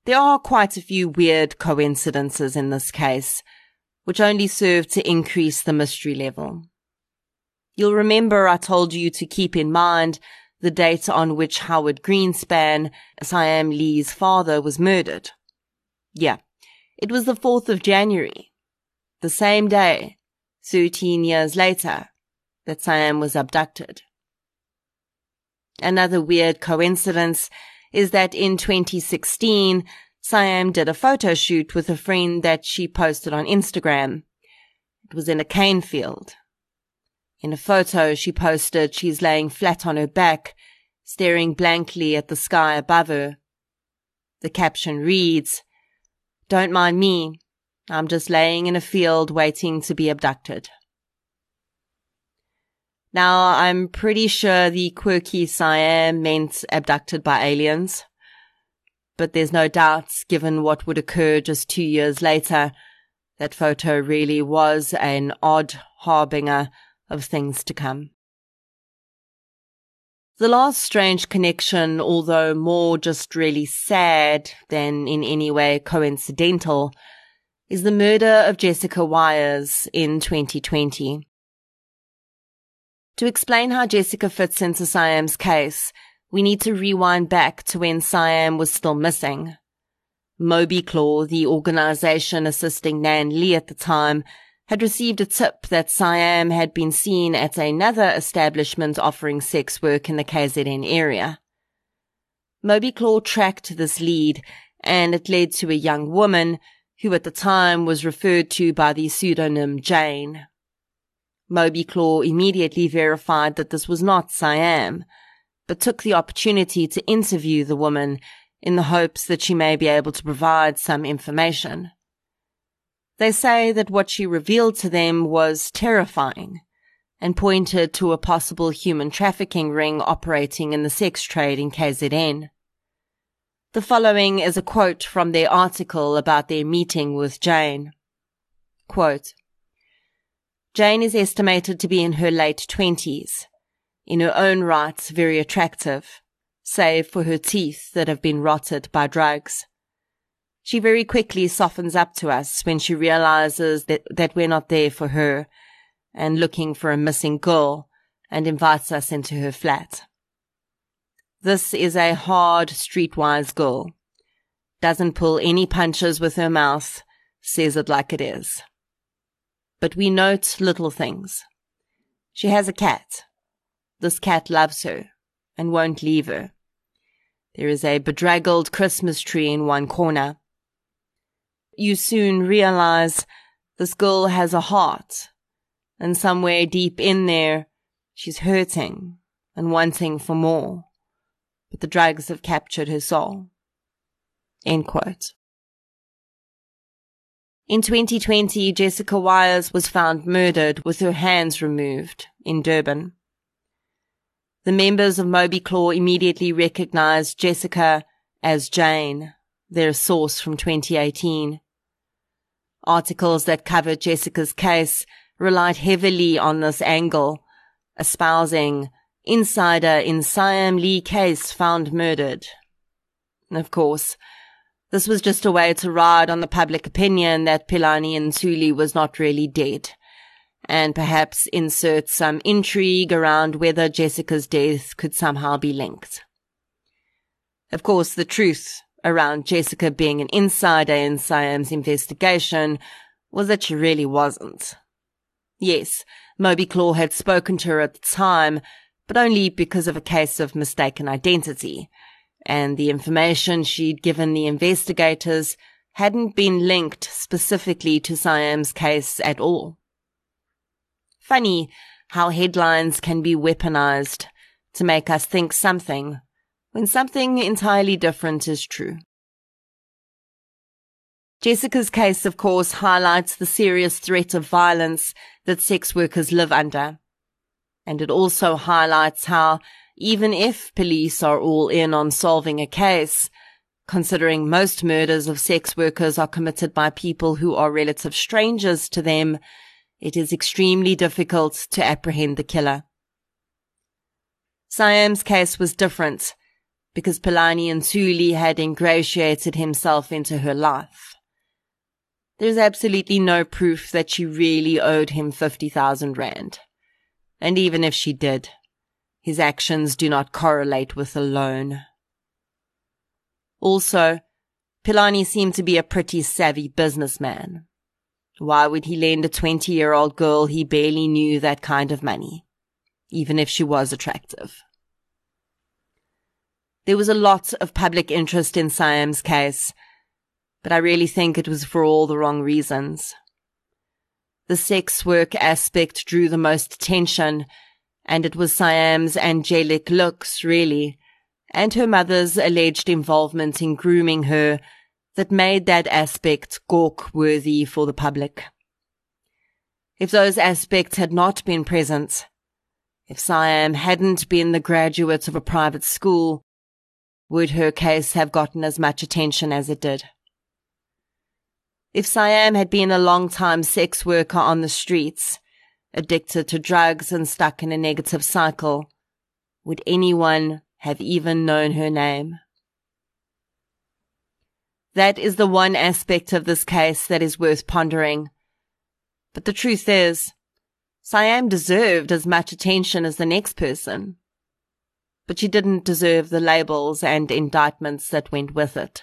There are quite a few weird coincidences in this case, which only serve to increase the mystery level. You'll remember I told you to keep in mind the date on which Howard Greenspan, Siam Lee's father, was murdered. Yeah, it was the 4th of January, the same day, 13 years later, that Siam was abducted. Another weird coincidence is that in 2016, Siam did a photo shoot with a friend that she posted on Instagram. It was in a cane field. In a photo she posted, she's laying flat on her back, staring blankly at the sky above her. The caption reads, Don't mind me. I'm just laying in a field waiting to be abducted. Now, I'm pretty sure the quirky Siam meant abducted by aliens. But there's no doubt, given what would occur just two years later, that photo really was an odd harbinger of things to come. The last strange connection, although more just really sad than in any way coincidental, is the murder of Jessica Wires in 2020. To explain how Jessica fits into Siam's case, we need to rewind back to when Siam was still missing. Moby Claw, the organization assisting Nan Lee at the time, had received a tip that Siam had been seen at another establishment offering sex work in the KZN area. Moby Claw tracked this lead, and it led to a young woman who at the time was referred to by the pseudonym Jane. Moby Claw immediately verified that this was not Siam, but took the opportunity to interview the woman in the hopes that she may be able to provide some information. They say that what she revealed to them was terrifying and pointed to a possible human trafficking ring operating in the sex trade in KZN. The following is a quote from their article about their meeting with Jane. Quote, Jane is estimated to be in her late twenties, in her own right very attractive, save for her teeth that have been rotted by drugs. She very quickly softens up to us when she realizes that, that we're not there for her and looking for a missing girl and invites us into her flat. This is a hard, streetwise girl. Doesn't pull any punches with her mouth, says it like it is but we note little things. She has a cat. This cat loves her and won't leave her. There is a bedraggled Christmas tree in one corner. You soon realize this girl has a heart, and somewhere deep in there, she's hurting and wanting for more, but the drugs have captured her soul. End quote. In 2020, Jessica Wires was found murdered with her hands removed in Durban. The members of Moby Claw immediately recognized Jessica as Jane, their source from 2018. Articles that covered Jessica's case relied heavily on this angle, espousing insider in Siam Lee case found murdered. Of course, this was just a way to ride on the public opinion that Philani Ntuli was not really dead, and perhaps insert some intrigue around whether Jessica's death could somehow be linked. Of course, the truth around Jessica being an insider in Siam's investigation was that she really wasn't. Yes, Moby Claw had spoken to her at the time, but only because of a case of mistaken identity – and the information she'd given the investigators hadn't been linked specifically to Siam's case at all. Funny how headlines can be weaponized to make us think something when something entirely different is true. Jessica's case, of course, highlights the serious threat of violence that sex workers live under. And it also highlights how, even if police are all in on solving a case, considering most murders of sex workers are committed by people who are relative strangers to them, it is extremely difficult to apprehend the killer. Siam's case was different because Philani Ntuli had ingratiated himself into her life. There's absolutely no proof that she really owed him 50,000 rand. And even if she did, his actions do not correlate with a loan. Also, Philani seemed to be a pretty savvy businessman. Why would he lend a 20 year old girl he barely knew that kind of money, even if she was attractive? There was a lot of public interest in Siam's case, but I really think it was for all the wrong reasons. The sex work aspect drew the most attention, and it was Siam's angelic looks, really, and her mother's alleged involvement in grooming her that made that aspect gawk worthy for the public. If those aspects had not been present, if Siam hadn't been the graduate of a private school, would her case have gotten as much attention as it did? If Siam had been a long-time sex worker on the streets, addicted to drugs and stuck in a negative cycle, would anyone have even known her name? That is the one aspect of this case that is worth pondering. But the truth is, Siam deserved as much attention as the next person. But she didn't deserve the labels and indictments that went with it.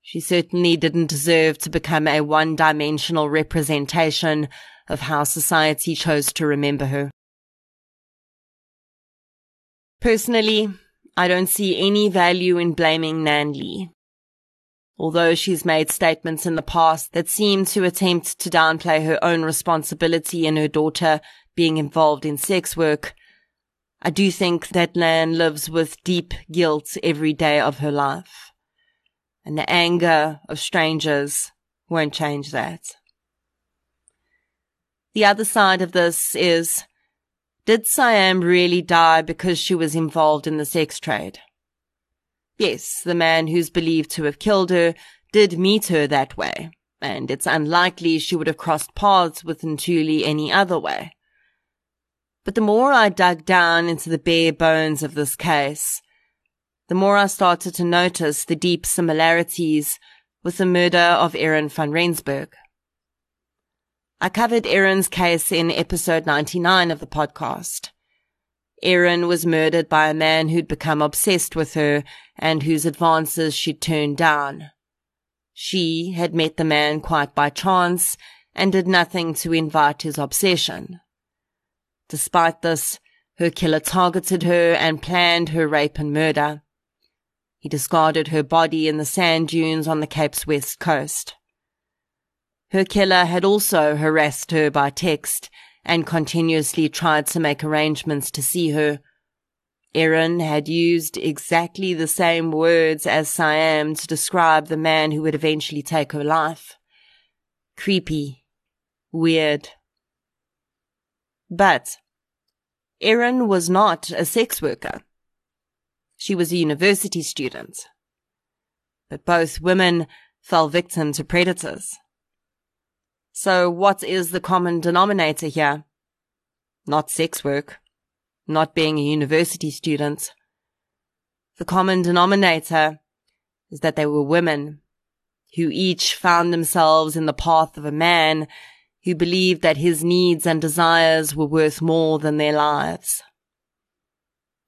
She certainly didn't deserve to become a one-dimensional representation of how society chose to remember her. Personally, I don't see any value in blaming Nan Lee. Although she's made statements in the past that seem to attempt to downplay her own responsibility in her daughter being involved in sex work, I do think that Nan lives with deep guilt every day of her life and the anger of strangers won't change that. The other side of this is, did Siam really die because she was involved in the sex trade? Yes, the man who's believed to have killed her did meet her that way, and it's unlikely she would have crossed paths with Ntuli any other way. But the more I dug down into the bare bones of this case, the more I started to notice the deep similarities with the murder of Erin van Rensburg. I covered Erin's case in episode 99 of the podcast. Erin was murdered by a man who'd become obsessed with her and whose advances she'd turned down. She had met the man quite by chance and did nothing to invite his obsession. Despite this, her killer targeted her and planned her rape and murder. He discarded her body in the sand dunes on the Cape's west coast. Her killer had also harassed her by text and continuously tried to make arrangements to see her. Erin had used exactly the same words as Siam to describe the man who would eventually take her life. Creepy. Weird. But Erin was not a sex worker. She was a university student. But both women fell victim to predators. So what is the common denominator here? Not sex work. Not being a university student. The common denominator is that they were women who each found themselves in the path of a man who believed that his needs and desires were worth more than their lives.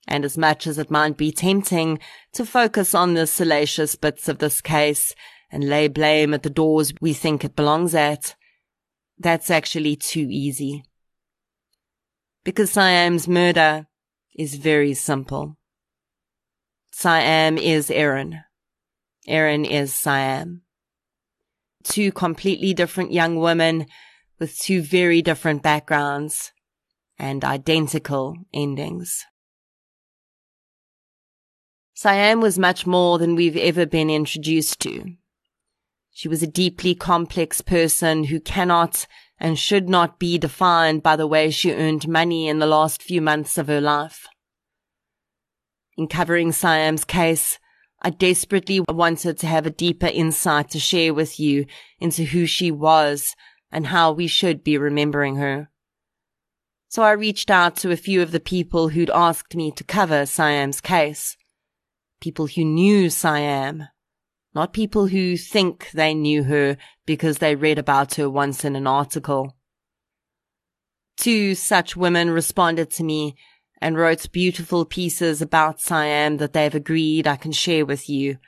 And as much as it might be tempting to focus on the salacious bits of this case and lay blame at the doors we think it belongs at, that's actually too easy. Because Siam's murder is very simple. Siam is Erin. Erin is Siam. Two completely different young women with two very different backgrounds and identical endings. Siam was much more than we've ever been introduced to. She was a deeply complex person who cannot and should not be defined by the way she earned money in the last few months of her life. In covering Siam's case, I desperately wanted to have a deeper insight to share with you into who she was and how we should be remembering her. So I reached out to a few of the people who'd asked me to cover Siam's case. People who knew Siam, not people who think they knew her because they read about her once in an article. Two such women responded to me and wrote beautiful pieces about Siam that they've agreed I can share with you,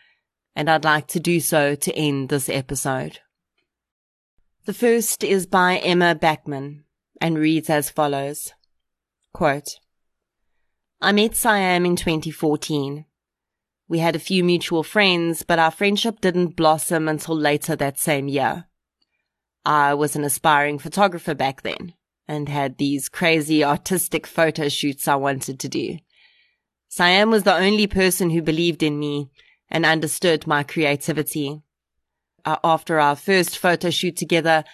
and I'd like to do so to end this episode. The first is by Emma Backman and reads as follows. Quote, I met Siam in 2014. We had a few mutual friends, but our friendship didn't blossom until later that same year. I was an aspiring photographer back then and had these crazy artistic photo shoots I wanted to do. Siam was the only person who believed in me and understood my creativity. Uh, after our first photo shoot together,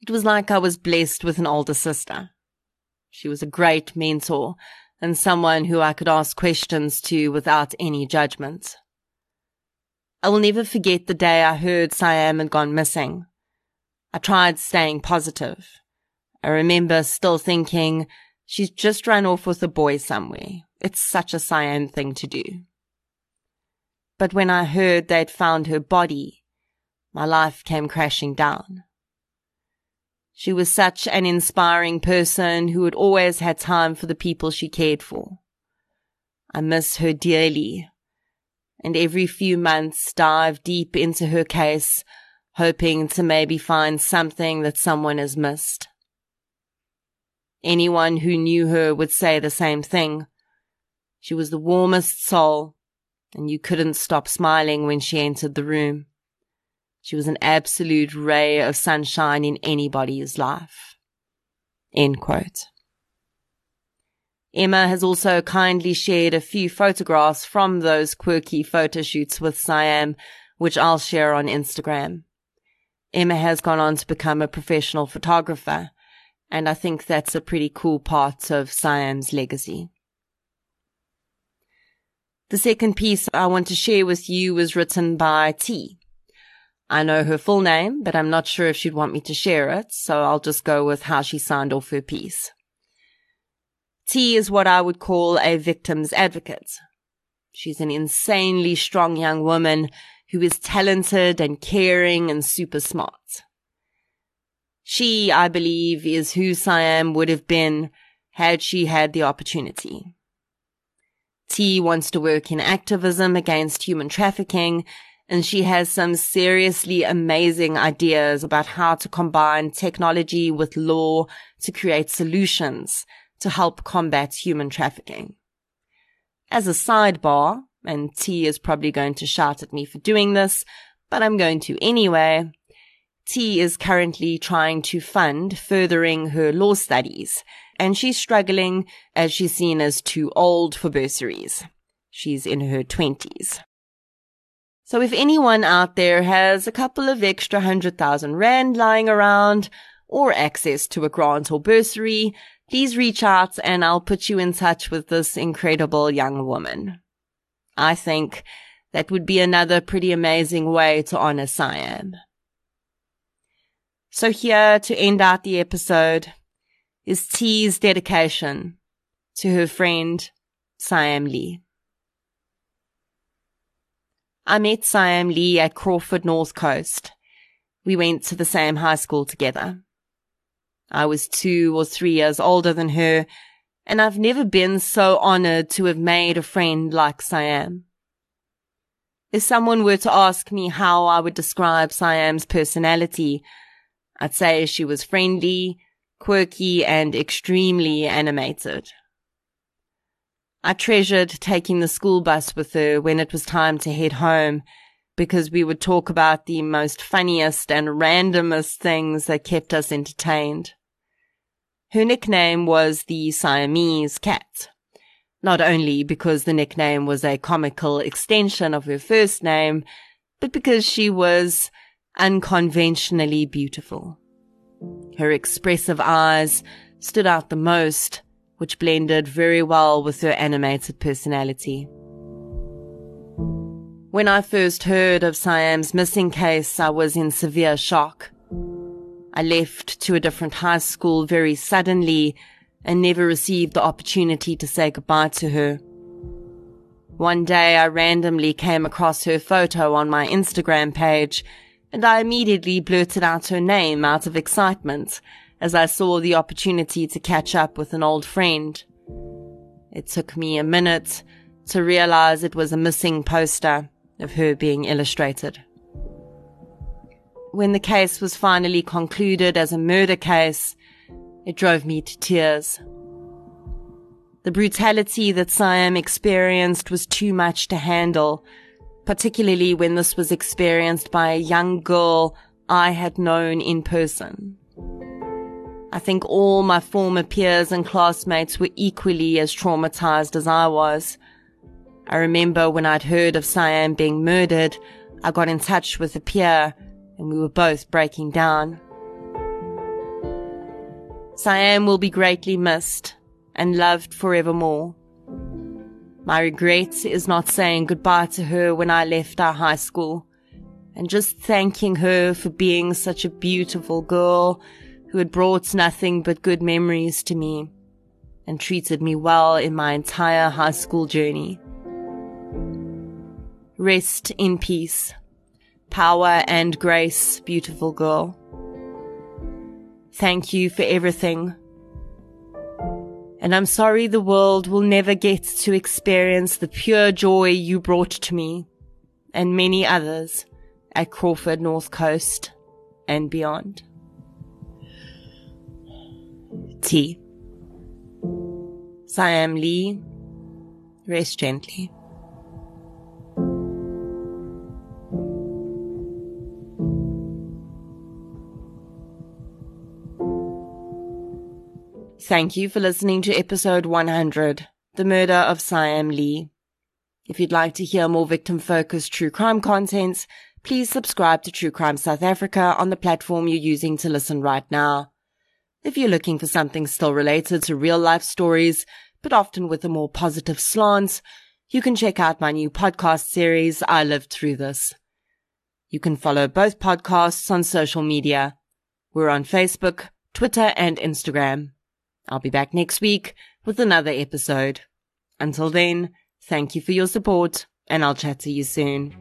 it was like I was blessed with an older sister. She was a great mentor and someone who I could ask questions to without any judgment. I will never forget the day I heard Siam had gone missing. I tried staying positive. I remember still thinking, she's just run off with a boy somewhere. It's such a Siam thing to do. But when I heard they'd found her body, my life came crashing down. She was such an inspiring person who had always had time for the people she cared for. I miss her dearly, and every few months dive deep into her case, hoping to maybe find something that someone has missed. Anyone who knew her would say the same thing. She was the warmest soul, and you couldn't stop smiling when she entered the room. She was an absolute ray of sunshine in anybody's life. End quote. Emma has also kindly shared a few photographs from those quirky photo shoots with Siam, which I'll share on Instagram. Emma has gone on to become a professional photographer and I think that's a pretty cool part of Siam's legacy. The second piece I want to share with you was written by T. I know her full name, but I'm not sure if she'd want me to share it, so I'll just go with how she signed off her piece. T is what I would call a victim's advocate. She's an insanely strong young woman who is talented and caring and super smart. She, I believe, is who Siam would have been had she had the opportunity. T wants to work in activism against human trafficking, and she has some seriously amazing ideas about how to combine technology with law to create solutions to help combat human trafficking. As a sidebar, and T is probably going to shout at me for doing this, but I'm going to anyway, T is currently trying to fund furthering her law studies, and she's struggling as she's seen as too old for bursaries. She's in her twenties. So if anyone out there has a couple of extra hundred thousand rand lying around or access to a grant or bursary, please reach out and I'll put you in touch with this incredible young woman. I think that would be another pretty amazing way to honor Siam. So here to end out the episode is T's dedication to her friend Siam Lee. I met Siam Lee at Crawford North Coast. We went to the same high school together. I was two or three years older than her, and I've never been so honored to have made a friend like Siam. If someone were to ask me how I would describe Siam's personality, I'd say she was friendly, quirky, and extremely animated. I treasured taking the school bus with her when it was time to head home because we would talk about the most funniest and randomest things that kept us entertained. Her nickname was the Siamese cat. Not only because the nickname was a comical extension of her first name, but because she was unconventionally beautiful. Her expressive eyes stood out the most, which blended very well with her animated personality. When I first heard of Siam's missing case, I was in severe shock. I left to a different high school very suddenly and never received the opportunity to say goodbye to her. One day I randomly came across her photo on my Instagram page and I immediately blurted out her name out of excitement as I saw the opportunity to catch up with an old friend. It took me a minute to realize it was a missing poster of her being illustrated. When the case was finally concluded as a murder case, it drove me to tears. The brutality that Siam experienced was too much to handle, particularly when this was experienced by a young girl I had known in person. I think all my former peers and classmates were equally as traumatized as I was. I remember when I'd heard of Siam being murdered, I got in touch with a peer and we were both breaking down. Siam will be greatly missed and loved forevermore. My regret is not saying goodbye to her when I left our high school and just thanking her for being such a beautiful girl who had brought nothing but good memories to me and treated me well in my entire high school journey. Rest in peace. Power and grace, beautiful girl. Thank you for everything and I'm sorry the world will never get to experience the pure joy you brought to me and many others at Crawford North Coast and beyond. T. Siam Lee, rest gently. Thank you for listening to episode 100, The Murder of Siam Lee. If you'd like to hear more victim focused true crime contents, please subscribe to True Crime South Africa on the platform you're using to listen right now. If you're looking for something still related to real life stories, but often with a more positive slant, you can check out my new podcast series, I Lived Through This. You can follow both podcasts on social media. We're on Facebook, Twitter, and Instagram. I'll be back next week with another episode. Until then, thank you for your support and I'll chat to you soon.